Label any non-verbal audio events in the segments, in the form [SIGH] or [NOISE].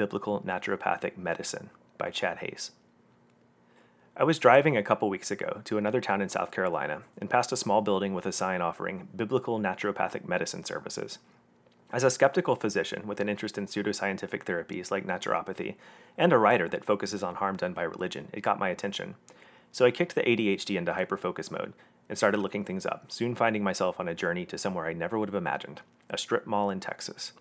Biblical Naturopathic Medicine by Chad Hayes. I was driving a couple weeks ago to another town in South Carolina and passed a small building with a sign offering Biblical Naturopathic Medicine Services. As a skeptical physician with an interest in pseudoscientific therapies like naturopathy, and a writer that focuses on harm done by religion, it got my attention. So I kicked the ADHD into hyperfocus mode and started looking things up, soon finding myself on a journey to somewhere I never would have imagined a strip mall in Texas.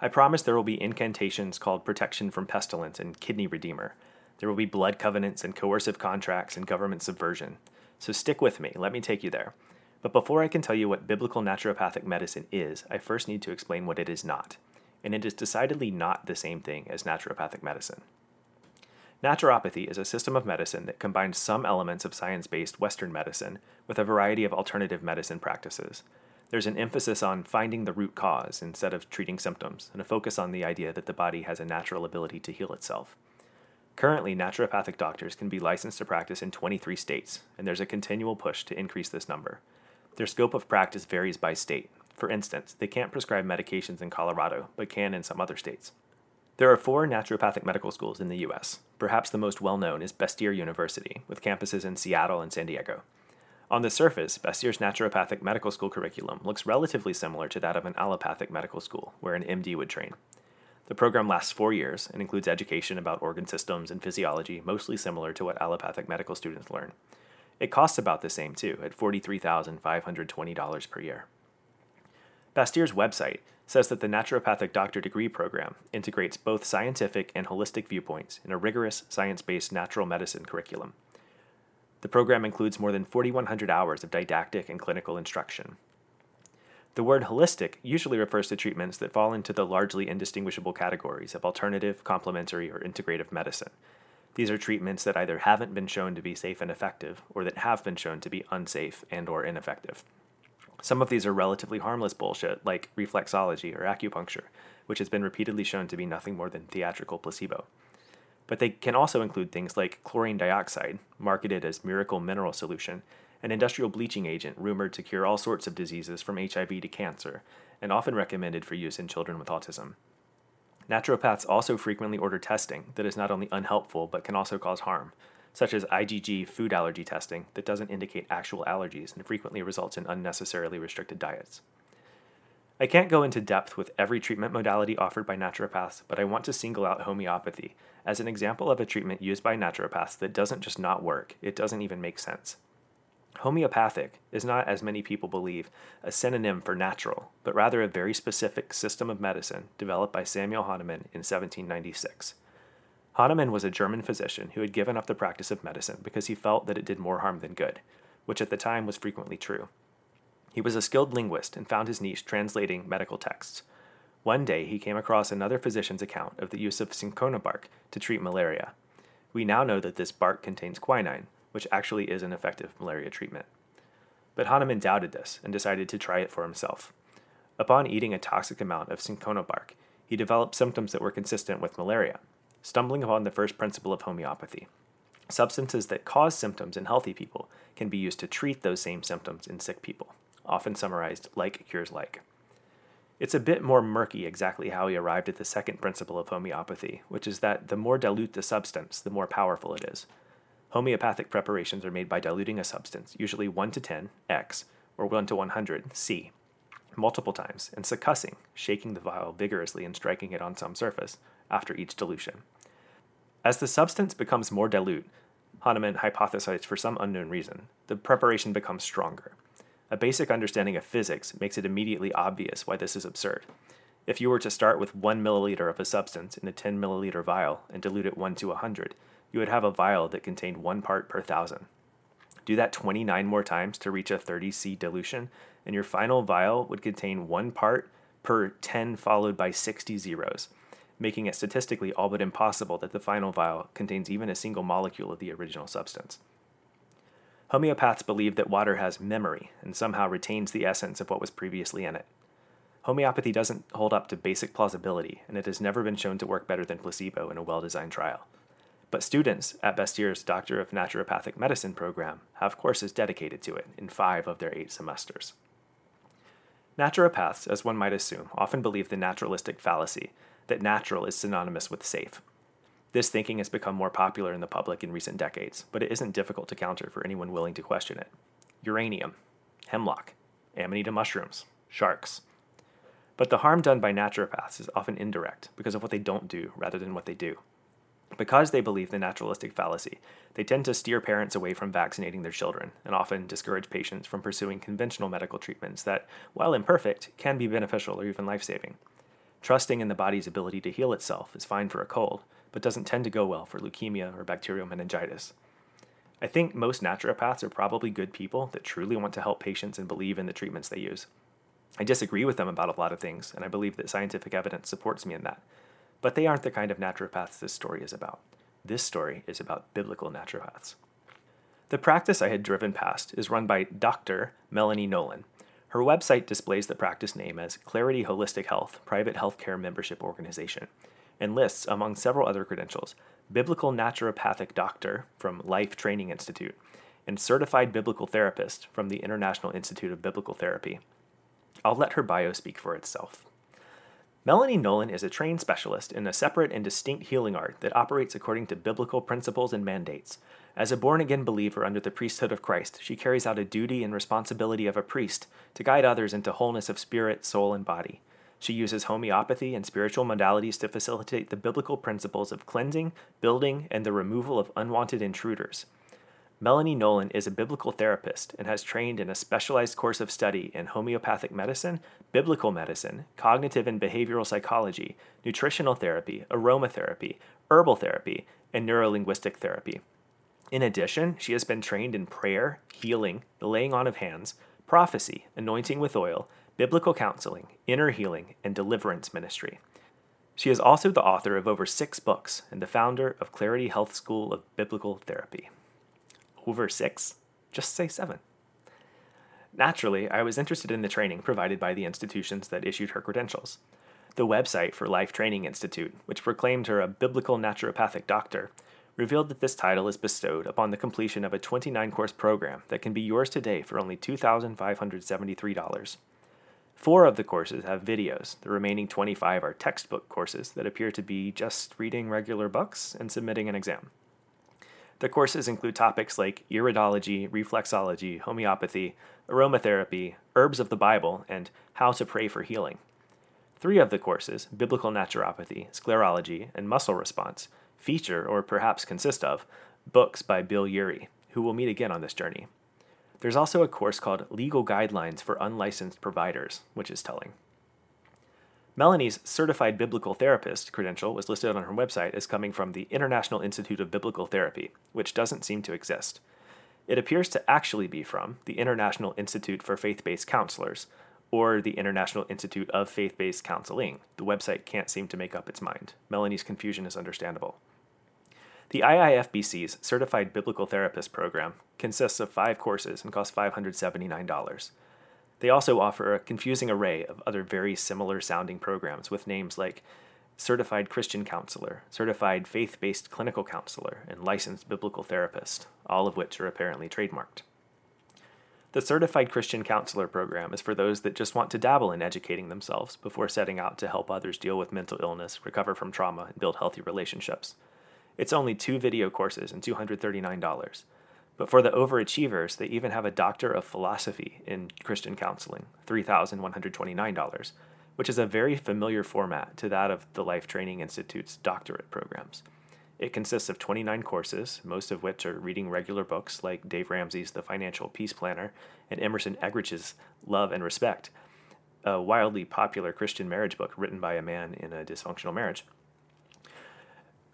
I promise there will be incantations called protection from pestilence and kidney redeemer. There will be blood covenants and coercive contracts and government subversion. So stick with me, let me take you there. But before I can tell you what biblical naturopathic medicine is, I first need to explain what it is not. And it is decidedly not the same thing as naturopathic medicine. Naturopathy is a system of medicine that combines some elements of science based Western medicine with a variety of alternative medicine practices. There's an emphasis on finding the root cause instead of treating symptoms, and a focus on the idea that the body has a natural ability to heal itself. Currently, naturopathic doctors can be licensed to practice in 23 states, and there's a continual push to increase this number. Their scope of practice varies by state. For instance, they can't prescribe medications in Colorado, but can in some other states. There are four naturopathic medical schools in the U.S. Perhaps the most well known is Bastyr University, with campuses in Seattle and San Diego. On the surface, Bastyr's naturopathic medical school curriculum looks relatively similar to that of an allopathic medical school, where an MD would train. The program lasts four years and includes education about organ systems and physiology, mostly similar to what allopathic medical students learn. It costs about the same, too, at $43,520 per year. Bastyr's website says that the naturopathic doctor degree program integrates both scientific and holistic viewpoints in a rigorous, science based natural medicine curriculum. The program includes more than 4,100 hours of didactic and clinical instruction. The word holistic usually refers to treatments that fall into the largely indistinguishable categories of alternative, complementary, or integrative medicine, these are treatments that either haven't been shown to be safe and effective or that have been shown to be unsafe and or ineffective. Some of these are relatively harmless bullshit like reflexology or acupuncture, which has been repeatedly shown to be nothing more than theatrical placebo. But they can also include things like chlorine dioxide, marketed as miracle mineral solution, an industrial bleaching agent rumored to cure all sorts of diseases from HIV to cancer, and often recommended for use in children with autism. Naturopaths also frequently order testing that is not only unhelpful but can also cause harm, such as IgG food allergy testing that doesn't indicate actual allergies and frequently results in unnecessarily restricted diets. I can't go into depth with every treatment modality offered by naturopaths, but I want to single out homeopathy as an example of a treatment used by naturopaths that doesn't just not work, it doesn't even make sense. Homeopathic is not, as many people believe, a synonym for natural, but rather a very specific system of medicine developed by Samuel Hahnemann in 1796. Hahnemann was a German physician who had given up the practice of medicine because he felt that it did more harm than good, which at the time was frequently true. He was a skilled linguist and found his niche translating medical texts. One day he came across another physician's account of the use of cinchona bark to treat malaria. We now know that this bark contains quinine, which actually is an effective malaria treatment. But Hahnemann doubted this and decided to try it for himself. Upon eating a toxic amount of cinchona bark, he developed symptoms that were consistent with malaria, stumbling upon the first principle of homeopathy. Substances that cause symptoms in healthy people can be used to treat those same symptoms in sick people, often summarized like cures like. It's a bit more murky exactly how he arrived at the second principle of homeopathy, which is that the more dilute the substance, the more powerful it is. Homeopathic preparations are made by diluting a substance, usually 1 to 10, X, or 1 to 100, C, multiple times, and succussing, shaking the vial vigorously and striking it on some surface, after each dilution. As the substance becomes more dilute, Hahnemann hypothesized for some unknown reason, the preparation becomes stronger. A basic understanding of physics makes it immediately obvious why this is absurd. If you were to start with 1 milliliter of a substance in a 10 milliliter vial and dilute it 1 to 100, you would have a vial that contained one part per thousand. Do that 29 more times to reach a 30C dilution, and your final vial would contain one part per 10 followed by 60 zeros, making it statistically all but impossible that the final vial contains even a single molecule of the original substance. Homeopaths believe that water has memory and somehow retains the essence of what was previously in it. Homeopathy doesn't hold up to basic plausibility, and it has never been shown to work better than placebo in a well designed trial. But students at Bastyr's Doctor of Naturopathic Medicine program have courses dedicated to it in five of their eight semesters. Naturopaths, as one might assume, often believe the naturalistic fallacy that natural is synonymous with safe. This thinking has become more popular in the public in recent decades, but it isn't difficult to counter for anyone willing to question it. Uranium, hemlock, amanita mushrooms, sharks. But the harm done by naturopaths is often indirect because of what they don't do rather than what they do. Because they believe the naturalistic fallacy, they tend to steer parents away from vaccinating their children and often discourage patients from pursuing conventional medical treatments that, while imperfect, can be beneficial or even life saving. Trusting in the body's ability to heal itself is fine for a cold, but doesn't tend to go well for leukemia or bacterial meningitis. I think most naturopaths are probably good people that truly want to help patients and believe in the treatments they use. I disagree with them about a lot of things, and I believe that scientific evidence supports me in that. But they aren't the kind of naturopaths this story is about. This story is about biblical naturopaths. The practice I had driven past is run by Dr. Melanie Nolan. Her website displays the practice name as Clarity Holistic Health, Private Healthcare Membership Organization, and lists, among several other credentials, Biblical Naturopathic Doctor from Life Training Institute, and Certified Biblical Therapist from the International Institute of Biblical Therapy. I'll let her bio speak for itself. Melanie Nolan is a trained specialist in a separate and distinct healing art that operates according to biblical principles and mandates. As a born again believer under the priesthood of Christ, she carries out a duty and responsibility of a priest to guide others into wholeness of spirit, soul, and body. She uses homeopathy and spiritual modalities to facilitate the biblical principles of cleansing, building, and the removal of unwanted intruders. Melanie Nolan is a biblical therapist and has trained in a specialized course of study in homeopathic medicine, biblical medicine, cognitive and behavioral psychology, nutritional therapy, aromatherapy, herbal therapy, and neurolinguistic therapy. In addition, she has been trained in prayer, healing, the laying on of hands, prophecy, anointing with oil, biblical counseling, inner healing, and deliverance ministry. She is also the author of over six books and the founder of Clarity Health School of Biblical Therapy over six, just say seven. Naturally, I was interested in the training provided by the institutions that issued her credentials. The website for Life Training Institute, which proclaimed her a biblical naturopathic doctor, revealed that this title is bestowed upon the completion of a 29 course program that can be yours today for only $2,573. Four of the courses have videos, the remaining 25 are textbook courses that appear to be just reading regular books and submitting an exam. The courses include topics like iridology, reflexology, homeopathy, aromatherapy, herbs of the Bible, and how to pray for healing. Three of the courses, biblical naturopathy, sclerology, and muscle response, feature, or perhaps consist of, books by Bill Ury, who will meet again on this journey. There's also a course called Legal Guidelines for Unlicensed Providers, which is telling. Melanie's certified biblical therapist credential was listed on her website as coming from the International Institute of Biblical Therapy, which doesn't seem to exist. It appears to actually be from the International Institute for Faith Based Counselors, or the International Institute of Faith Based Counseling. The website can't seem to make up its mind. Melanie's confusion is understandable. The IIFBC's Certified Biblical Therapist program consists of five courses and costs $579. They also offer a confusing array of other very similar sounding programs with names like Certified Christian Counselor, Certified Faith Based Clinical Counselor, and Licensed Biblical Therapist, all of which are apparently trademarked. The Certified Christian Counselor program is for those that just want to dabble in educating themselves before setting out to help others deal with mental illness, recover from trauma, and build healthy relationships. It's only two video courses and $239. But for the overachievers, they even have a Doctor of Philosophy in Christian Counseling, $3,129, which is a very familiar format to that of the Life Training Institute's doctorate programs. It consists of 29 courses, most of which are reading regular books like Dave Ramsey's The Financial Peace Planner and Emerson Eggerichs' Love and Respect, a wildly popular Christian marriage book written by a man in a dysfunctional marriage.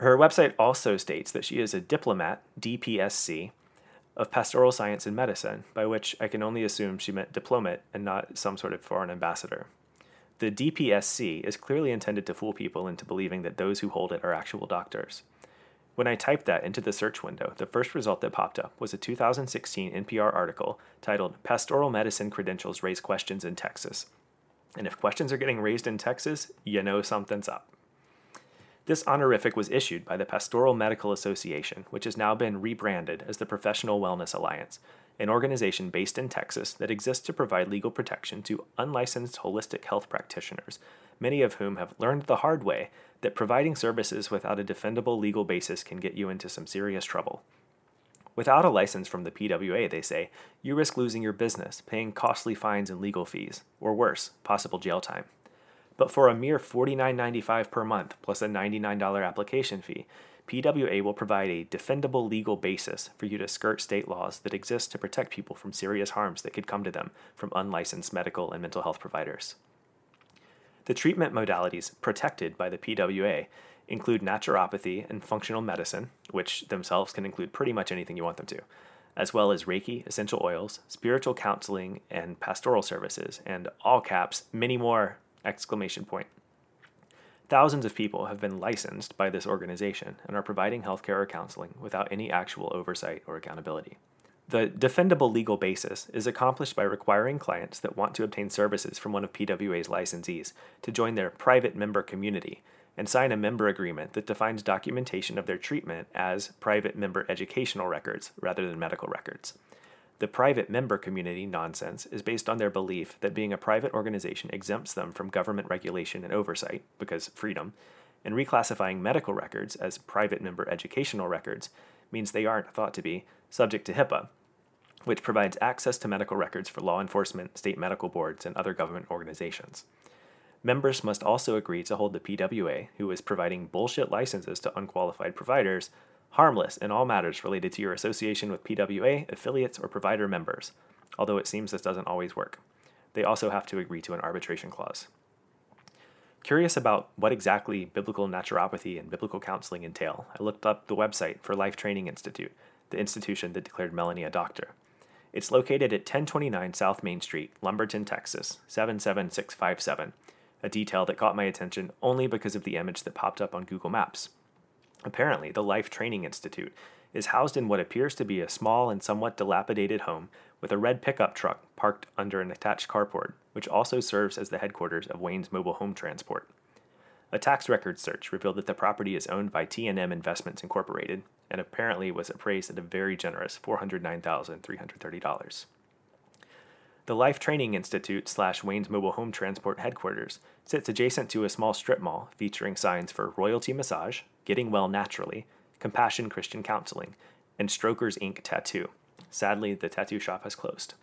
Her website also states that she is a diplomat, DPSC, of pastoral science and medicine, by which I can only assume she meant diplomate and not some sort of foreign ambassador. The DPSC is clearly intended to fool people into believing that those who hold it are actual doctors. When I typed that into the search window, the first result that popped up was a 2016 NPR article titled Pastoral Medicine Credentials Raise Questions in Texas. And if questions are getting raised in Texas, you know something's up. This honorific was issued by the Pastoral Medical Association, which has now been rebranded as the Professional Wellness Alliance, an organization based in Texas that exists to provide legal protection to unlicensed holistic health practitioners, many of whom have learned the hard way that providing services without a defendable legal basis can get you into some serious trouble. Without a license from the PWA, they say, you risk losing your business, paying costly fines and legal fees, or worse, possible jail time. But for a mere $49.95 per month plus a $99 application fee, PWA will provide a defendable legal basis for you to skirt state laws that exist to protect people from serious harms that could come to them from unlicensed medical and mental health providers. The treatment modalities protected by the PWA include naturopathy and functional medicine, which themselves can include pretty much anything you want them to, as well as Reiki, essential oils, spiritual counseling, and pastoral services, and all caps, many more exclamation point. Thousands of people have been licensed by this organization and are providing healthcare or counseling without any actual oversight or accountability. The defendable legal basis is accomplished by requiring clients that want to obtain services from one of PWA's licensees to join their private member community and sign a member agreement that defines documentation of their treatment as private member educational records rather than medical records. The private member community nonsense is based on their belief that being a private organization exempts them from government regulation and oversight, because freedom, and reclassifying medical records as private member educational records means they aren't thought to be subject to HIPAA, which provides access to medical records for law enforcement, state medical boards, and other government organizations. Members must also agree to hold the PWA, who is providing bullshit licenses to unqualified providers, harmless in all matters related to your association with PWA, affiliates, or provider members, although it seems this doesn't always work. They also have to agree to an arbitration clause. Curious about what exactly biblical naturopathy and biblical counseling entail, I looked up the website for Life Training Institute, the institution that declared Melanie a doctor. It's located at 1029 South Main Street, Lumberton, Texas, 77657, a detail that caught my attention only because of the image that popped up on Google Maps. Apparently, the Life Training Institute is housed in what appears to be a small and somewhat dilapidated home with a red pickup truck parked under an attached carport, which also serves as the headquarters of Wayne's Mobile Home Transport. A tax record search revealed that the property is owned by T&M Investments Incorporated and apparently was appraised at a very generous $409,330. The Life Training Institute slash Wayne's Mobile Home Transport headquarters sits adjacent to a small strip mall featuring signs for Royalty Massage, Getting Well Naturally, Compassion Christian Counseling, and Strokers Inc. Tattoo. Sadly, the tattoo shop has closed.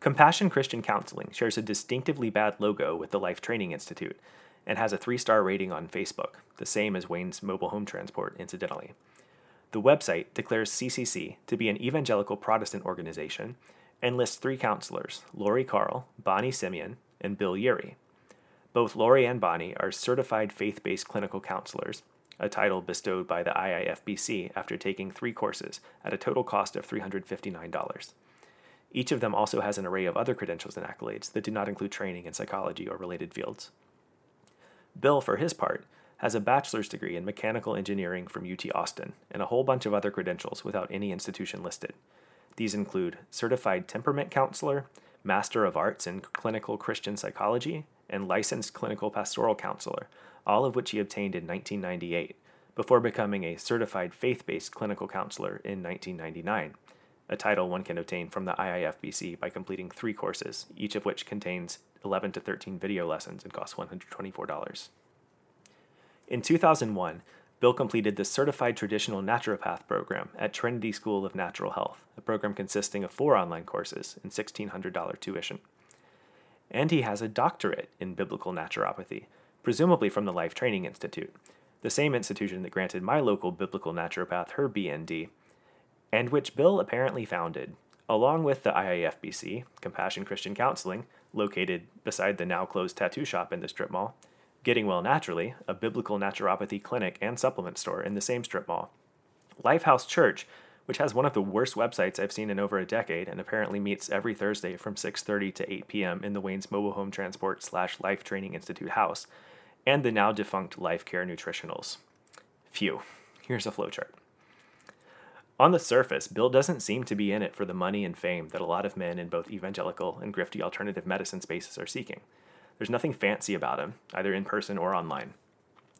Compassion Christian Counseling shares a distinctively bad logo with the Life Training Institute and has a three star rating on Facebook, the same as Wayne's Mobile Home Transport, incidentally. The website declares CCC to be an evangelical Protestant organization and lists three counselors Lori Carl, Bonnie Simeon, and Bill Ury. Both Lori and Bonnie are certified faith based clinical counselors, a title bestowed by the IIFBC after taking three courses at a total cost of $359. Each of them also has an array of other credentials and accolades that do not include training in psychology or related fields. Bill, for his part, has a bachelor's degree in mechanical engineering from UT Austin and a whole bunch of other credentials without any institution listed. These include Certified Temperament Counselor, Master of Arts in Clinical Christian Psychology, and Licensed Clinical Pastoral Counselor, all of which he obtained in 1998, before becoming a Certified Faith Based Clinical Counselor in 1999, a title one can obtain from the IIFBC by completing three courses, each of which contains 11 to 13 video lessons and costs $124. In 2001, Bill completed the Certified Traditional Naturopath program at Trinity School of Natural Health, a program consisting of four online courses and $1,600 tuition. And he has a doctorate in biblical naturopathy, presumably from the Life Training Institute, the same institution that granted my local biblical naturopath her BND, and which Bill apparently founded, along with the IIFBC, Compassion Christian Counseling, located beside the now closed tattoo shop in the strip mall, Getting Well Naturally, a biblical naturopathy clinic and supplement store in the same strip mall. Lifehouse Church, which has one of the worst websites I've seen in over a decade and apparently meets every Thursday from 6:30 to 8 p.m. in the Wayne's Mobile Home Transport slash Life Training Institute house, and the now defunct Life Care Nutritionals. Phew, here's a flowchart. On the surface, Bill doesn't seem to be in it for the money and fame that a lot of men in both evangelical and grifty alternative medicine spaces are seeking. There's nothing fancy about him, either in person or online.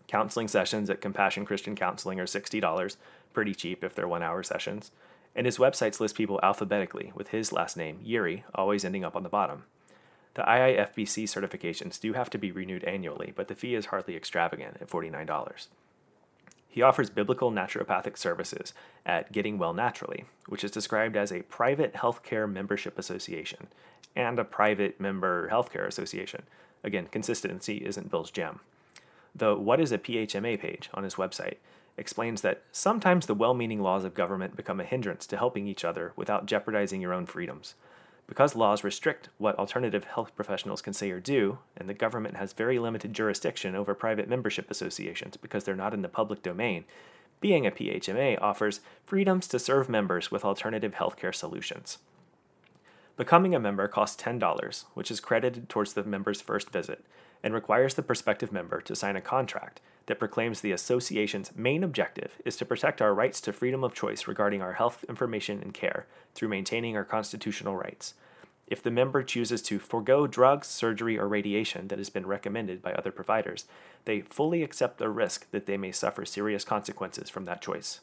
Counseling sessions at Compassion Christian Counseling are $60, pretty cheap if they're one hour sessions, and his websites list people alphabetically, with his last name, Ury, always ending up on the bottom. The IIFBC certifications do have to be renewed annually, but the fee is hardly extravagant at $49. He offers biblical naturopathic services at Getting Well Naturally, which is described as a private healthcare membership association and a private member healthcare association. Again, consistency isn't Bill's gem. The What is a PHMA page on his website explains that sometimes the well meaning laws of government become a hindrance to helping each other without jeopardizing your own freedoms. Because laws restrict what alternative health professionals can say or do, and the government has very limited jurisdiction over private membership associations because they're not in the public domain, being a PHMA offers freedoms to serve members with alternative healthcare solutions. Becoming a member costs $10, which is credited towards the member's first visit, and requires the prospective member to sign a contract that proclaims the association's main objective is to protect our rights to freedom of choice regarding our health information and care through maintaining our constitutional rights. If the member chooses to forego drugs, surgery, or radiation that has been recommended by other providers, they fully accept the risk that they may suffer serious consequences from that choice.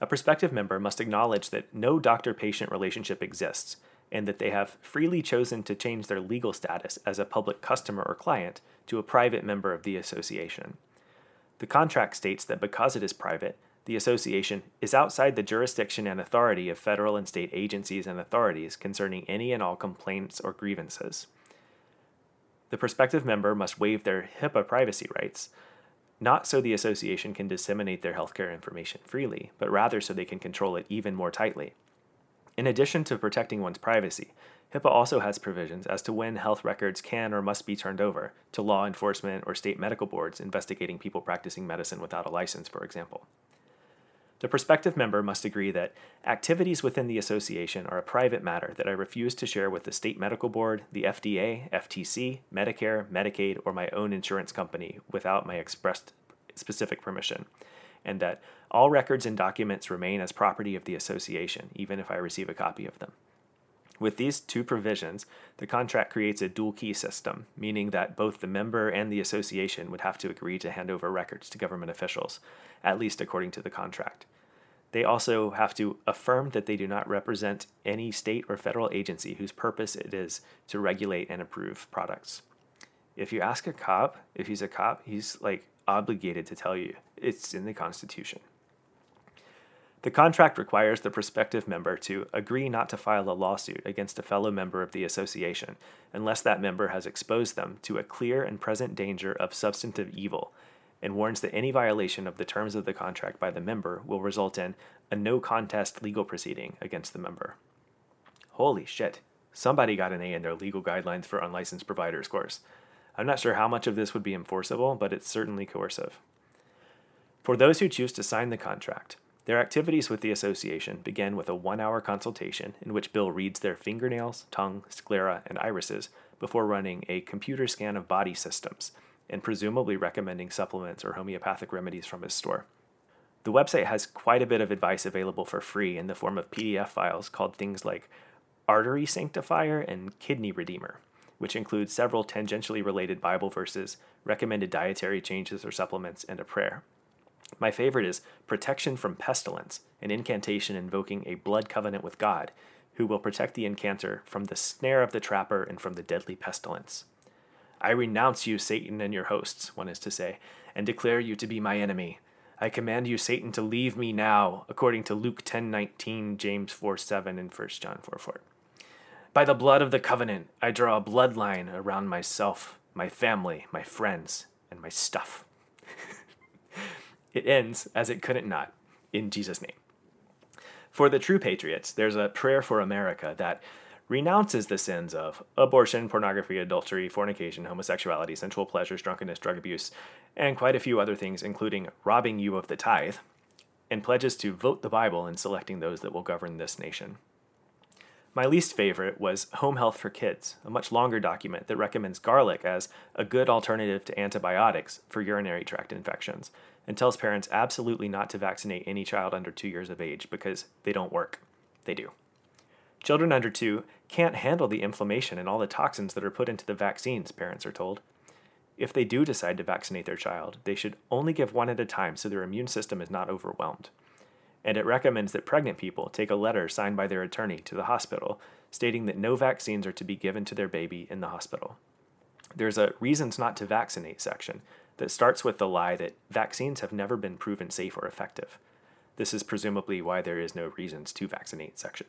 A prospective member must acknowledge that no doctor patient relationship exists and that they have freely chosen to change their legal status as a public customer or client to a private member of the association. The contract states that because it is private, the association is outside the jurisdiction and authority of federal and state agencies and authorities concerning any and all complaints or grievances. The prospective member must waive their HIPAA privacy rights, not so the association can disseminate their healthcare information freely, but rather so they can control it even more tightly. In addition to protecting one's privacy, HIPAA also has provisions as to when health records can or must be turned over to law enforcement or state medical boards investigating people practicing medicine without a license, for example. The prospective member must agree that activities within the association are a private matter that I refuse to share with the state medical board, the FDA, FTC, Medicare, Medicaid, or my own insurance company without my expressed specific permission, and that all records and documents remain as property of the association, even if I receive a copy of them. With these two provisions, the contract creates a dual key system, meaning that both the member and the association would have to agree to hand over records to government officials, at least according to the contract. They also have to affirm that they do not represent any state or federal agency whose purpose it is to regulate and approve products. If you ask a cop, if he's a cop, he's like obligated to tell you it's in the Constitution. The contract requires the prospective member to agree not to file a lawsuit against a fellow member of the association unless that member has exposed them to a clear and present danger of substantive evil and warns that any violation of the terms of the contract by the member will result in a no contest legal proceeding against the member. Holy shit, somebody got an A in their legal guidelines for unlicensed providers course. I'm not sure how much of this would be enforceable, but it's certainly coercive. For those who choose to sign the contract, their activities with the association begin with a one hour consultation in which Bill reads their fingernails, tongue, sclera, and irises before running a computer scan of body systems and presumably recommending supplements or homeopathic remedies from his store. The website has quite a bit of advice available for free in the form of PDF files called things like Artery Sanctifier and Kidney Redeemer, which include several tangentially related Bible verses, recommended dietary changes or supplements, and a prayer. My favorite is Protection from Pestilence, an incantation invoking a blood covenant with God, who will protect the incanter from the snare of the trapper and from the deadly pestilence. I renounce you, Satan, and your hosts, one is to say, and declare you to be my enemy. I command you, Satan, to leave me now, according to Luke 10:19, James 4:7, and 1 John 4:4. By the blood of the covenant, I draw a bloodline around myself, my family, my friends, and my stuff. [LAUGHS] It ends as it couldn't not, in Jesus' name. For the true patriots, there's a prayer for America that renounces the sins of abortion, pornography, adultery, fornication, homosexuality, sensual pleasures, drunkenness, drug abuse, and quite a few other things, including robbing you of the tithe, and pledges to vote the Bible in selecting those that will govern this nation. My least favorite was Home Health for Kids, a much longer document that recommends garlic as a good alternative to antibiotics for urinary tract infections and tells parents absolutely not to vaccinate any child under two years of age because they don't work. They do. Children under two can't handle the inflammation and all the toxins that are put into the vaccines, parents are told. If they do decide to vaccinate their child, they should only give one at a time so their immune system is not overwhelmed and it recommends that pregnant people take a letter signed by their attorney to the hospital stating that no vaccines are to be given to their baby in the hospital. There's a reasons not to vaccinate section that starts with the lie that vaccines have never been proven safe or effective. This is presumably why there is no reasons to vaccinate section.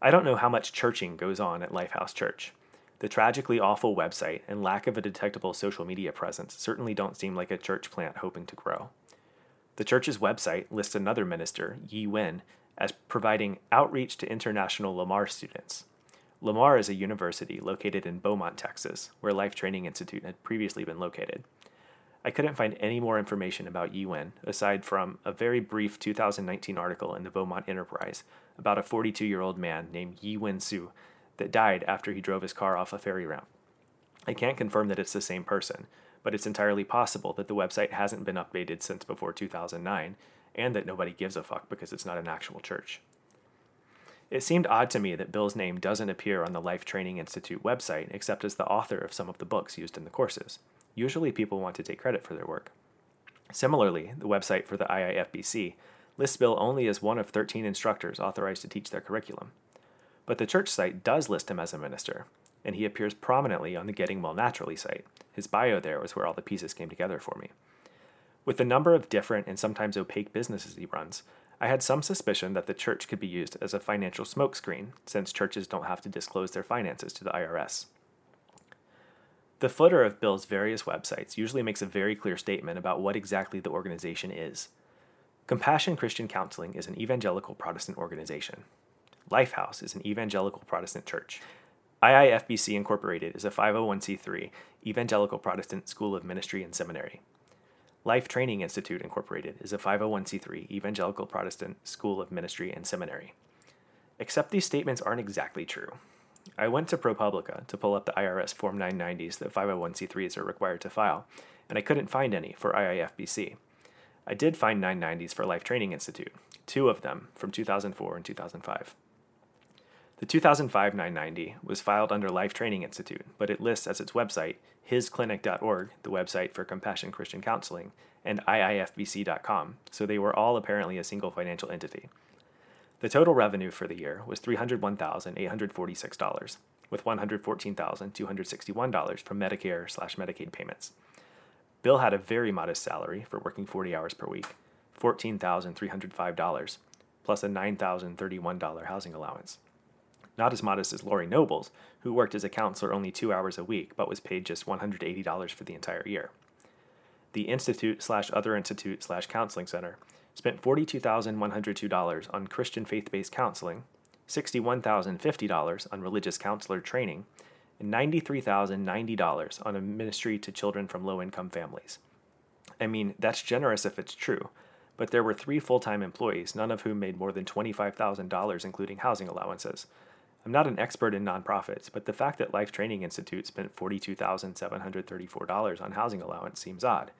I don't know how much churching goes on at Lifehouse Church. The tragically awful website and lack of a detectable social media presence certainly don't seem like a church plant hoping to grow. The church's website lists another minister, Yi Wen, as providing outreach to international Lamar students. Lamar is a university located in Beaumont, Texas, where Life Training Institute had previously been located. I couldn't find any more information about Yi aside from a very brief 2019 article in the Beaumont Enterprise about a 42 year old man named Yi Wen Su that died after he drove his car off a ferry ramp. I can't confirm that it's the same person, but it's entirely possible that the website hasn't been updated since before 2009 and that nobody gives a fuck because it's not an actual church. It seemed odd to me that Bill's name doesn't appear on the Life Training Institute website except as the author of some of the books used in the courses. Usually people want to take credit for their work. Similarly, the website for the IIFBC lists Bill only as one of 13 instructors authorized to teach their curriculum. But the church site does list him as a minister, and he appears prominently on the Getting Well Naturally site. His bio there was where all the pieces came together for me. With the number of different and sometimes opaque businesses he runs, I had some suspicion that the church could be used as a financial smokescreen, since churches don't have to disclose their finances to the IRS. The footer of Bill's various websites usually makes a very clear statement about what exactly the organization is. Compassion Christian Counseling is an evangelical Protestant organization. Lifehouse is an evangelical Protestant church. IIFBC Incorporated is a 501c3 evangelical Protestant school of ministry and seminary. Life Training Institute Incorporated is a 501c3 evangelical Protestant school of ministry and seminary. Except these statements aren't exactly true. I went to ProPublica to pull up the IRS Form 990s that 501c3s are required to file, and I couldn't find any for IIFBC. I did find 990s for Life Training Institute, two of them from 2004 and 2005. The 2005 990 was filed under Life Training Institute, but it lists as its website hisclinic.org, the website for Compassion Christian Counseling, and iifbc.com, so they were all apparently a single financial entity. The total revenue for the year was $301,846, with $114,261 from Medicare slash Medicaid payments. Bill had a very modest salary for working 40 hours per week, $14,305, plus a $9,031 housing allowance. Not as modest as Lori Nobles, who worked as a counselor only two hours a week but was paid just $180 for the entire year. The Institute slash Other Institute slash Counseling Center spent $42,102 on Christian faith based counseling, $61,050 on religious counselor training, and $93,090 on a ministry to children from low income families. I mean, that's generous if it's true, but there were three full time employees, none of whom made more than $25,000, including housing allowances. I'm not an expert in nonprofits, but the fact that Life Training Institute spent $42,734 on housing allowance seems odd.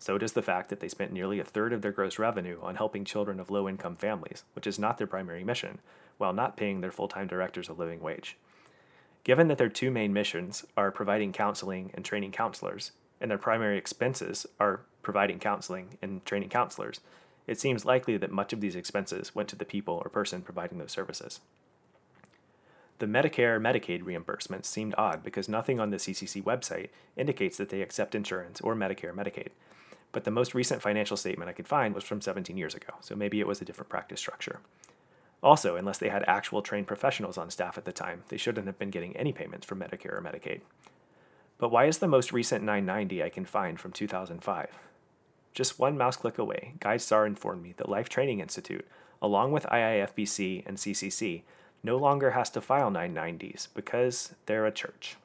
So does the fact that they spent nearly a third of their gross revenue on helping children of low income families, which is not their primary mission, while not paying their full time directors a living wage. Given that their two main missions are providing counseling and training counselors, and their primary expenses are providing counseling and training counselors, it seems likely that much of these expenses went to the people or person providing those services. The Medicare Medicaid reimbursements seemed odd because nothing on the CCC website indicates that they accept insurance or Medicare Medicaid, but the most recent financial statement I could find was from 17 years ago, so maybe it was a different practice structure. Also, unless they had actual trained professionals on staff at the time, they shouldn't have been getting any payments from Medicare or Medicaid. But why is the most recent 990 I can find from 2005? Just one mouse click away, GuideStar informed me that Life Training Institute, along with IIFBC and CCC, no longer has to file 990s because they're a church.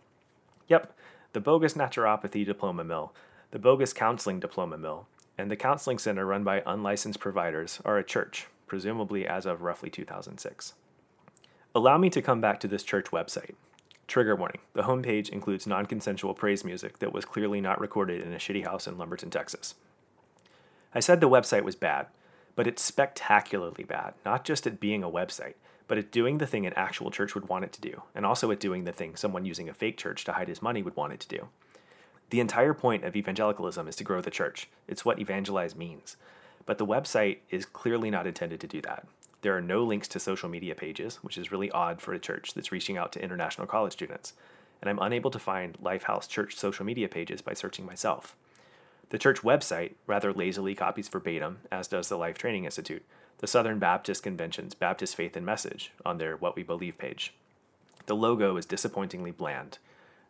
Yep, the bogus naturopathy diploma mill the bogus counseling diploma mill, and the counseling center run by unlicensed providers are a church, presumably as of roughly 2006. Allow me to come back to this church website. Trigger warning the homepage includes non consensual praise music that was clearly not recorded in a shitty house in Lumberton, Texas. I said the website was bad, but it's spectacularly bad, not just at being a website, but at doing the thing an actual church would want it to do, and also at doing the thing someone using a fake church to hide his money would want it to do. The entire point of evangelicalism is to grow the church. It's what evangelize means. But the website is clearly not intended to do that. There are no links to social media pages, which is really odd for a church that's reaching out to international college students. And I'm unable to find Lifehouse Church social media pages by searching myself. The church website rather lazily copies verbatim, as does the Life Training Institute, the Southern Baptist Convention's Baptist Faith and Message on their What We Believe page. The logo is disappointingly bland.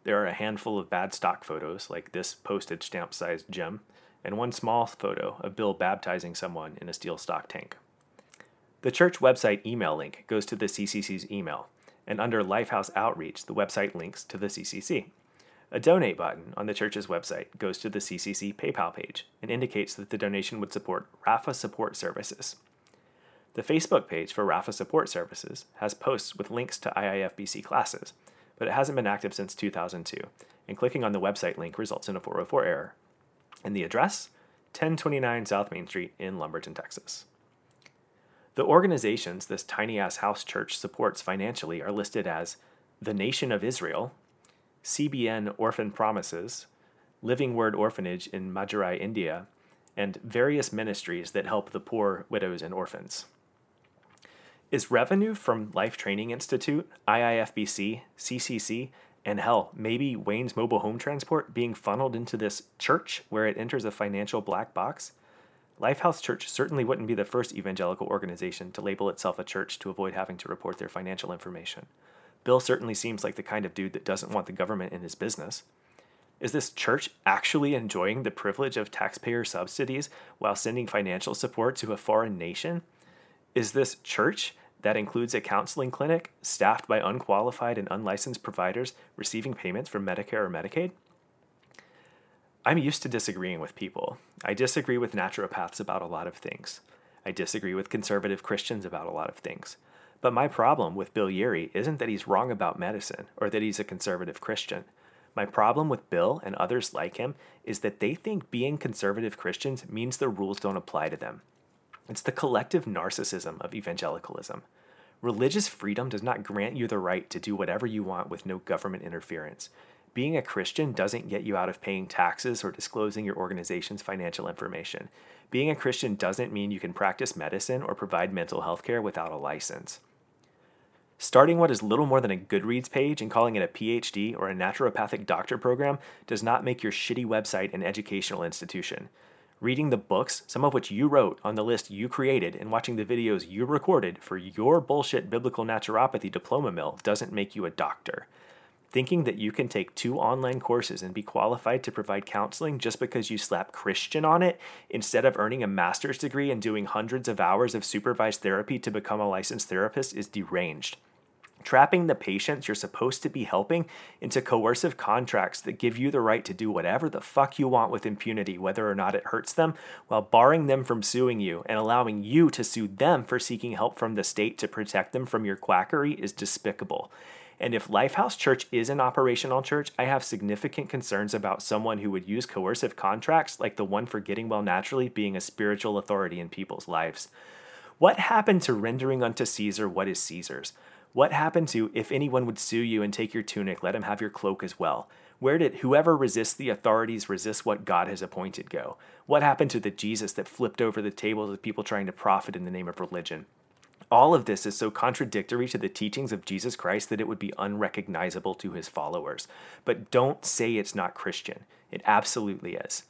There are a handful of bad stock photos, like this postage stamp sized gem, and one small photo of Bill baptizing someone in a steel stock tank. The church website email link goes to the CCC's email, and under Lifehouse Outreach, the website links to the CCC. A donate button on the church's website goes to the CCC PayPal page and indicates that the donation would support RAFA support services. The Facebook page for RAFA support services has posts with links to IIFBC classes, but it hasn't been active since 2002, and clicking on the website link results in a 404 error. And the address? 1029 South Main Street in Lumberton, Texas. The organizations this tiny ass house church supports financially are listed as the Nation of Israel, CBN Orphan Promises, Living Word Orphanage in Madurai, India, and various ministries that help the poor, widows, and orphans. Is revenue from Life Training Institute, IIFBC, CCC, and hell, maybe Wayne's Mobile Home Transport being funneled into this church where it enters a financial black box? Lifehouse Church certainly wouldn't be the first evangelical organization to label itself a church to avoid having to report their financial information. Bill certainly seems like the kind of dude that doesn't want the government in his business. Is this church actually enjoying the privilege of taxpayer subsidies while sending financial support to a foreign nation? Is this church that includes a counseling clinic staffed by unqualified and unlicensed providers receiving payments from Medicare or Medicaid? I'm used to disagreeing with people. I disagree with naturopaths about a lot of things. I disagree with conservative Christians about a lot of things. But my problem with Bill Yeary isn't that he's wrong about medicine or that he's a conservative Christian. My problem with Bill and others like him is that they think being conservative Christians means the rules don't apply to them. It's the collective narcissism of evangelicalism. Religious freedom does not grant you the right to do whatever you want with no government interference. Being a Christian doesn't get you out of paying taxes or disclosing your organization's financial information. Being a Christian doesn't mean you can practice medicine or provide mental health care without a license. Starting what is little more than a Goodreads page and calling it a PhD or a naturopathic doctor program does not make your shitty website an educational institution. Reading the books, some of which you wrote on the list you created, and watching the videos you recorded for your bullshit biblical naturopathy diploma mill doesn't make you a doctor. Thinking that you can take two online courses and be qualified to provide counseling just because you slap Christian on it instead of earning a master's degree and doing hundreds of hours of supervised therapy to become a licensed therapist is deranged trapping the patients you're supposed to be helping into coercive contracts that give you the right to do whatever the fuck you want with impunity, whether or not it hurts them, while barring them from suing you and allowing you to sue them for seeking help from the state to protect them from your quackery is despicable. And if Lifehouse Church is an operational church, I have significant concerns about someone who would use coercive contracts like the one for Getting Well Naturally being a spiritual authority in people's lives. What happened to rendering unto Caesar what is Caesar's? What happened to if anyone would sue you and take your tunic, let him have your cloak as well? Where did whoever resists the authorities resist what God has appointed go? What happened to the Jesus that flipped over the tables of people trying to profit in the name of religion? All of this is so contradictory to the teachings of Jesus Christ that it would be unrecognizable to his followers. But don't say it's not Christian. It absolutely is.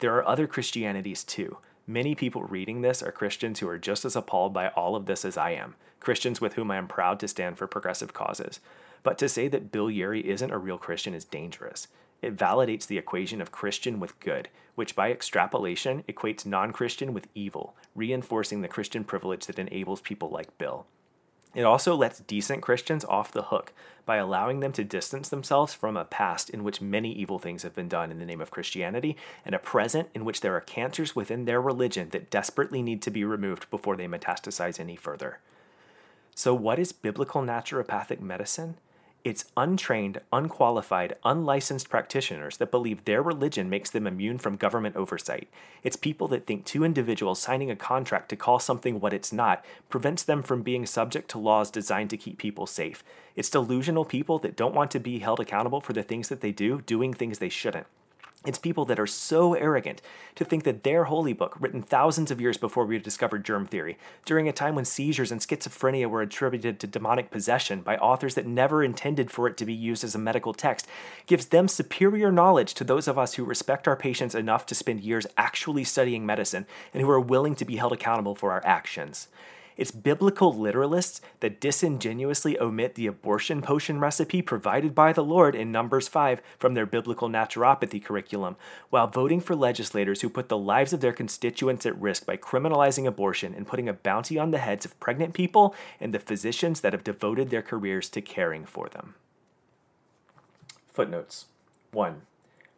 There are other Christianities too. Many people reading this are Christians who are just as appalled by all of this as I am. Christians with whom I am proud to stand for progressive causes. But to say that Bill Yeary isn't a real Christian is dangerous. It validates the equation of Christian with good, which by extrapolation equates non Christian with evil, reinforcing the Christian privilege that enables people like Bill. It also lets decent Christians off the hook by allowing them to distance themselves from a past in which many evil things have been done in the name of Christianity and a present in which there are cancers within their religion that desperately need to be removed before they metastasize any further. So, what is biblical naturopathic medicine? It's untrained, unqualified, unlicensed practitioners that believe their religion makes them immune from government oversight. It's people that think two individuals signing a contract to call something what it's not prevents them from being subject to laws designed to keep people safe. It's delusional people that don't want to be held accountable for the things that they do, doing things they shouldn't. It's people that are so arrogant to think that their holy book, written thousands of years before we discovered germ theory, during a time when seizures and schizophrenia were attributed to demonic possession by authors that never intended for it to be used as a medical text, gives them superior knowledge to those of us who respect our patients enough to spend years actually studying medicine and who are willing to be held accountable for our actions. It's biblical literalists that disingenuously omit the abortion potion recipe provided by the Lord in Numbers 5 from their biblical naturopathy curriculum, while voting for legislators who put the lives of their constituents at risk by criminalizing abortion and putting a bounty on the heads of pregnant people and the physicians that have devoted their careers to caring for them. Footnotes 1.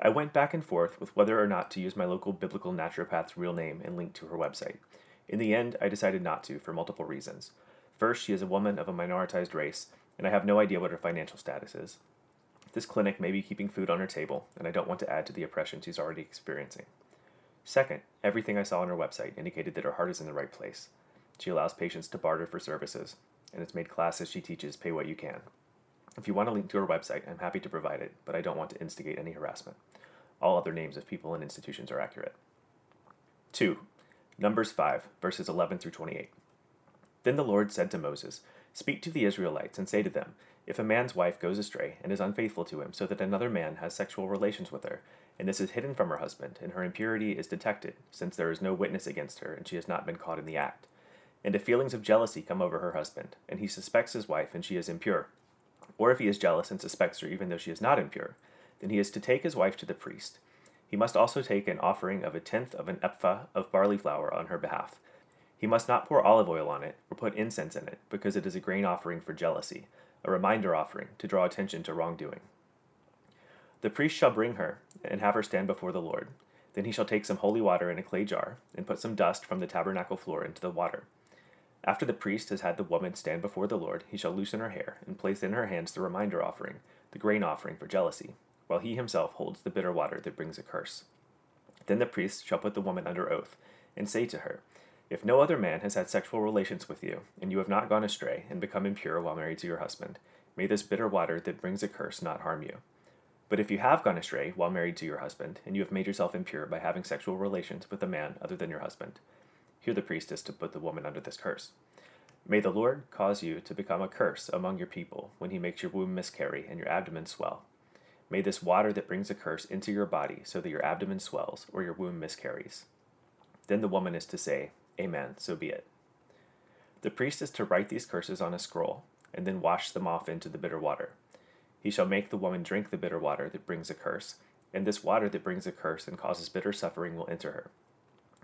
I went back and forth with whether or not to use my local biblical naturopath's real name and link to her website. In the end, I decided not to for multiple reasons. First, she is a woman of a minoritized race, and I have no idea what her financial status is. This clinic may be keeping food on her table, and I don't want to add to the oppression she's already experiencing. Second, everything I saw on her website indicated that her heart is in the right place. She allows patients to barter for services, and it's made classes she teaches pay what you can. If you want a link to her website, I'm happy to provide it, but I don't want to instigate any harassment. All other names of people and institutions are accurate. 2. Numbers 5, verses 11 through 28. Then the Lord said to Moses, Speak to the Israelites and say to them, If a man's wife goes astray and is unfaithful to him, so that another man has sexual relations with her, and this is hidden from her husband, and her impurity is detected, since there is no witness against her, and she has not been caught in the act, and if feelings of jealousy come over her husband, and he suspects his wife, and she is impure, or if he is jealous and suspects her even though she is not impure, then he is to take his wife to the priest he must also take an offering of a tenth of an ephah of barley flour on her behalf. He must not pour olive oil on it or put incense in it, because it is a grain offering for jealousy, a reminder offering to draw attention to wrongdoing. The priest shall bring her and have her stand before the Lord. Then he shall take some holy water in a clay jar and put some dust from the tabernacle floor into the water. After the priest has had the woman stand before the Lord, he shall loosen her hair and place in her hands the reminder offering, the grain offering for jealousy, while he himself holds the bitter water that brings a curse. Then the priest shall put the woman under oath, and say to her, If no other man has had sexual relations with you, and you have not gone astray and become impure while married to your husband, may this bitter water that brings a curse not harm you. But if you have gone astray while married to your husband, and you have made yourself impure by having sexual relations with a man other than your husband, here the priest is to put the woman under this curse. May the Lord cause you to become a curse among your people when he makes your womb miscarry and your abdomen swell May this water that brings a curse into your body so that your abdomen swells or your womb miscarries. Then the woman is to say, Amen, so be it. The priest is to write these curses on a scroll, and then wash them off into the bitter water. He shall make the woman drink the bitter water that brings a curse, and this water that brings a curse and causes bitter suffering will enter her.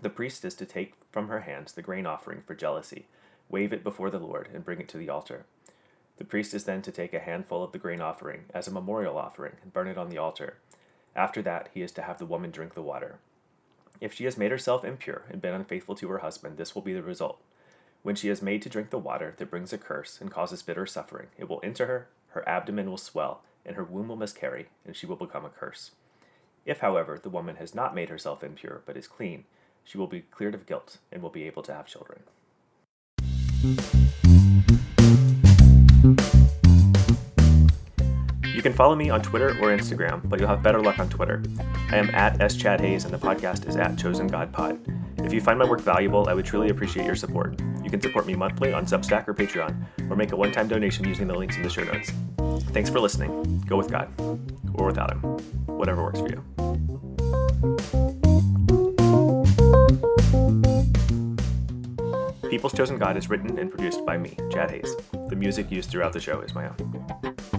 The priest is to take from her hands the grain offering for jealousy, wave it before the Lord, and bring it to the altar. The priest is then to take a handful of the grain offering as a memorial offering and burn it on the altar. After that, he is to have the woman drink the water. If she has made herself impure and been unfaithful to her husband, this will be the result. When she is made to drink the water that brings a curse and causes bitter suffering, it will enter her, her abdomen will swell, and her womb will miscarry, and she will become a curse. If, however, the woman has not made herself impure but is clean, she will be cleared of guilt and will be able to have children. You can follow me on Twitter or Instagram, but you'll have better luck on Twitter. I am at schadhayes, and the podcast is at Chosen God Pod. If you find my work valuable, I would truly appreciate your support. You can support me monthly on Substack or Patreon, or make a one time donation using the links in the show notes. Thanks for listening. Go with God, or without Him, whatever works for you. People's Chosen God is written and produced by me, Chad Hayes. The music used throughout the show is my own.